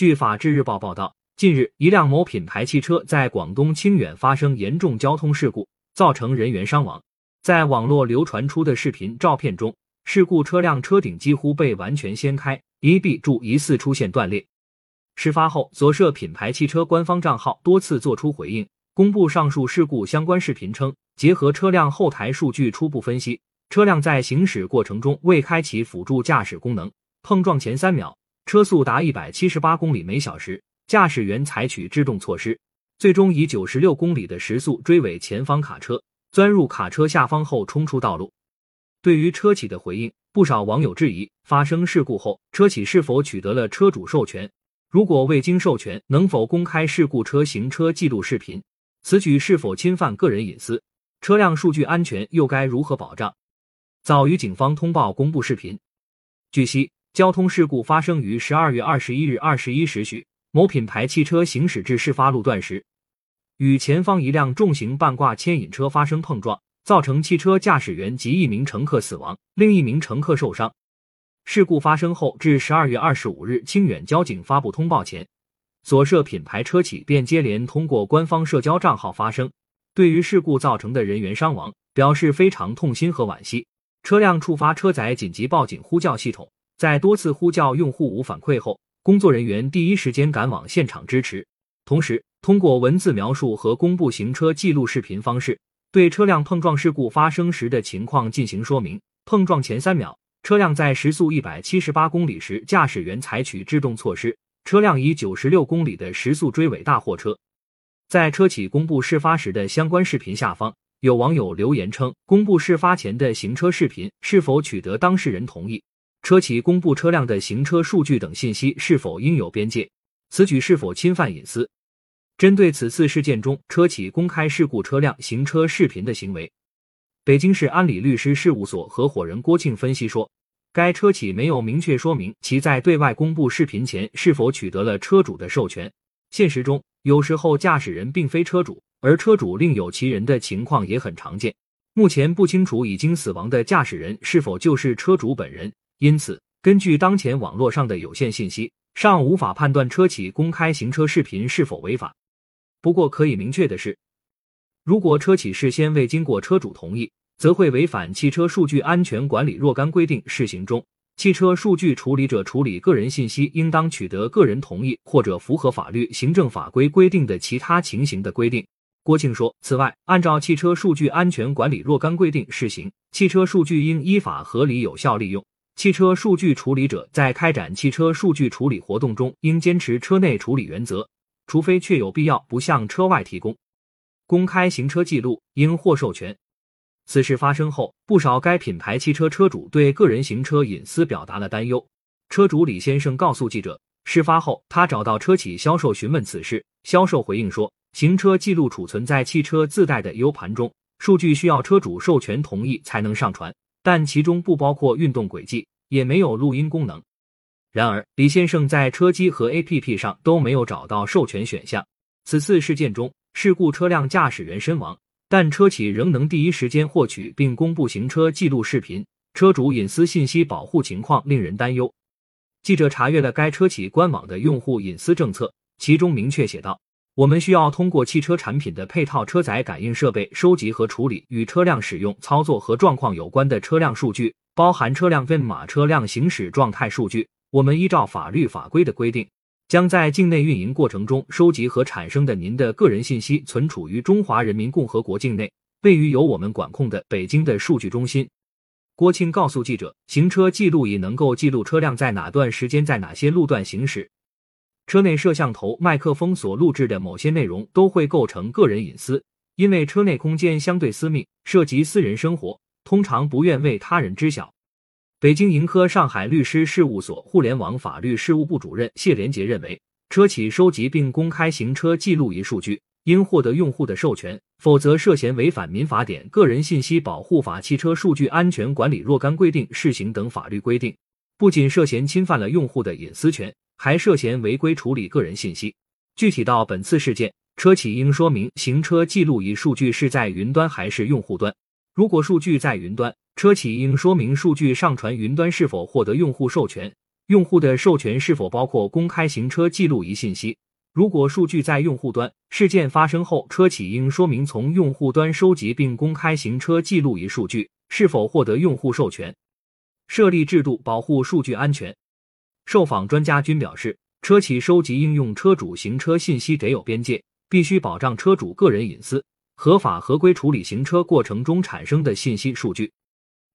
据法制日报报道，近日一辆某品牌汽车在广东清远发生严重交通事故，造成人员伤亡。在网络流传出的视频照片中，事故车辆车顶几乎被完全掀开，一臂柱疑似出现断裂。事发后，所涉品牌汽车官方账号多次作出回应，公布上述事故相关视频，称结合车辆后台数据初步分析，车辆在行驶过程中未开启辅助驾驶功能，碰撞前三秒，车速达一百七十八公里每小时，驾驶员采取制动措施，最终以九十六公里的时速追尾前方卡车，钻入卡车下方后冲出道路。对于车企的回应，不少网友质疑：发生事故后，车企是否取得了车主授权？如果未经授权，能否公开事故车行车记录视频？此举是否侵犯个人隐私？车辆数据安全又该如何保障？早于警方通报公布视频。据悉，交通事故发生于十二月二十一日二十一时许，某品牌汽车行驶至事发路段时，与前方一辆重型半挂牵引车发生碰撞，造成汽车驾驶员及一名乘客死亡，另一名乘客受伤。事故发生后，至十二月二十五日，清远交警发布通报前，所涉品牌车企便接连通过官方社交账号发声，对于事故造成的人员伤亡表示非常痛心和惋惜。车辆触发车载紧急报警呼叫系统，在多次呼叫用户无反馈后，工作人员第一时间赶往现场支持，同时通过文字描述和公布行车记录视频方式，对车辆碰撞事故发生时的情况进行说明。碰撞前三秒。车辆在时速一百七十八公里时，驾驶员采取制动措施，车辆以九十六公里的时速追尾大货车。在车企公布事发时的相关视频下方，有网友留言称：“公布事发前的行车视频是否取得当事人同意？车企公布车辆的行车数据等信息是否应有边界？此举是否侵犯隐私？”针对此次事件中车企公开事故车辆行车视频的行为。北京市安理律师事务所合伙人郭庆分析说，该车企没有明确说明其在对外公布视频前是否取得了车主的授权。现实中，有时候驾驶人并非车主，而车主另有其人的情况也很常见。目前不清楚已经死亡的驾驶人是否就是车主本人，因此根据当前网络上的有限信息，尚无法判断车企公开行车视频是否违法。不过可以明确的是。如果车企事先未经过车主同意，则会违反《汽车数据安全管理若干规定（试行中）》。汽车数据处理者处理个人信息，应当取得个人同意或者符合法律、行政法规规定的其他情形的规定。郭庆说，此外，按照《汽车数据安全管理若干规定（试行）》，汽车数据应依法合理有效利用。汽车数据处理者在开展汽车数据处理活动中，应坚持车内处理原则，除非确有必要，不向车外提供。公开行车记录应获授权。此事发生后，不少该品牌汽车车主对个人行车隐私表达了担忧。车主李先生告诉记者，事发后他找到车企销售询问此事，销售回应说，行车记录储存在汽车自带的 U 盘中，数据需要车主授权同意才能上传，但其中不包括运动轨迹，也没有录音功能。然而，李先生在车机和 APP 上都没有找到授权选项。此次事件中。事故车辆驾驶员身亡，但车企仍能第一时间获取并公布行车记录视频，车主隐私信息保护情况令人担忧。记者查阅了该车企官网的用户隐私政策，其中明确写道：“我们需要通过汽车产品的配套车载感应设备收集和处理与车辆使用、操作和状况有关的车辆数据，包含车辆 VIN 码、车辆行驶状态数据。我们依照法律法规的规定。”将在境内运营过程中收集和产生的您的个人信息存储于中华人民共和国境内位于由我们管控的北京的数据中心。郭庆告诉记者，行车记录仪能够记录车辆在哪段时间在哪些路段行驶，车内摄像头、麦克风所录制的某些内容都会构成个人隐私，因为车内空间相对私密，涉及私人生活，通常不愿为他人知晓。北京盈科上海律师事务所互联网法律事务部主任谢连杰认为，车企收集并公开行车记录仪数据，应获得用户的授权，否则涉嫌违反民法典、个人信息保护法、汽车数据安全管理若干规定试行等法律规定，不仅涉嫌侵犯了用户的隐私权，还涉嫌违规处理个人信息。具体到本次事件，车企应说明行车记录仪数据是在云端还是用户端。如果数据在云端，车企应说明数据上传云端是否获得用户授权，用户的授权是否包括公开行车记录仪信息？如果数据在用户端，事件发生后，车企应说明从用户端收集并公开行车记录仪数据是否获得用户授权。设立制度保护数据安全。受访专家均表示，车企收集应用车主行车信息得有边界，必须保障车主个人隐私，合法合规处理行车过程中产生的信息数据。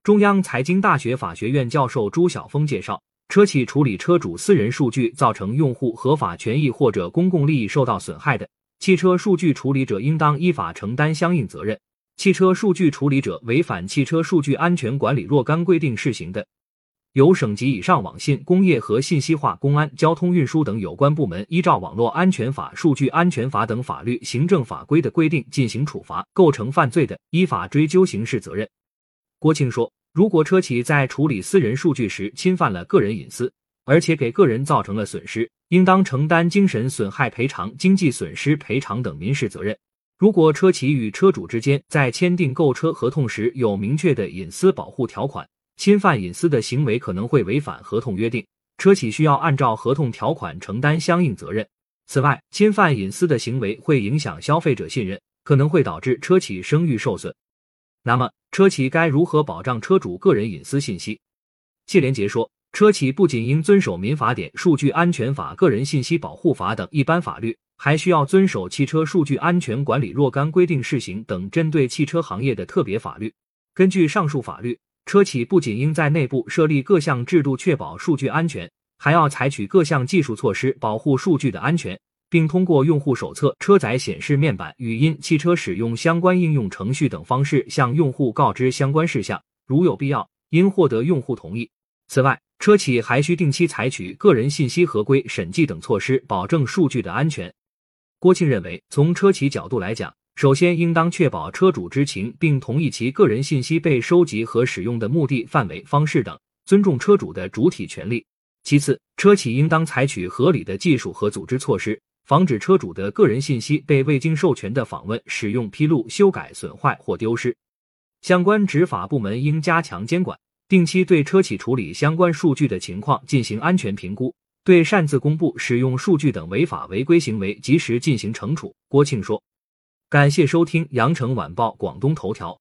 中央财经大学法学院教授朱晓峰介绍。车企处理车主私人数据造成用户合法权益或者公共利益受到损害的，汽车数据处理者应当依法承担相应责任。汽车数据处理者违反汽车数据安全管理若干规定试行的，由省级以上网信、工业和信息化、公安、交通运输等有关部门依照网络安全法、数据安全法等法律、行政法规的规定进行处罚，构成犯罪的，依法追究刑事责任。郭庆说。如果车企在处理私人数据时侵犯了个人隐私，而且给个人造成了损失，应当承担精神损害赔偿、经济损失赔偿等民事责任。如果车企与车主之间在签订购车合同时有明确的隐私保护条款，侵犯隐私的行为可能会违反合同约定，车企需要按照合同条款承担相应责任。此外，侵犯隐私的行为会影响消费者信任，可能会导致车企声誉受损。那么，车企该如何保障车主个人隐私信息？谢连杰说，车企不仅应遵守《民法典》《数据安全法》《个人信息保护法》等一般法律，还需要遵守《汽车数据安全管理若干规定试行》等针对汽车行业的特别法律。根据上述法律，车企不仅应在内部设立各项制度确保数据安全，还要采取各项技术措施保护数据的安全。并通过用户手册、车载显示面板、语音、汽车使用相关应用程序等方式向用户告知相关事项，如有必要，应获得用户同意。此外，车企还需定期采取个人信息合规审计等措施，保证数据的安全。郭庆认为，从车企角度来讲，首先应当确保车主知情并同意其个人信息被收集和使用的目的、范围、方式等，尊重车主的主体权利。其次，车企应当采取合理的技术和组织措施。防止车主的个人信息被未经授权的访问、使用、披露、修改、损坏或丢失。相关执法部门应加强监管，定期对车企处理相关数据的情况进行安全评估，对擅自公布、使用数据等违法违规行为及时进行惩处。郭庆说：“感谢收听羊城晚报广东头条。”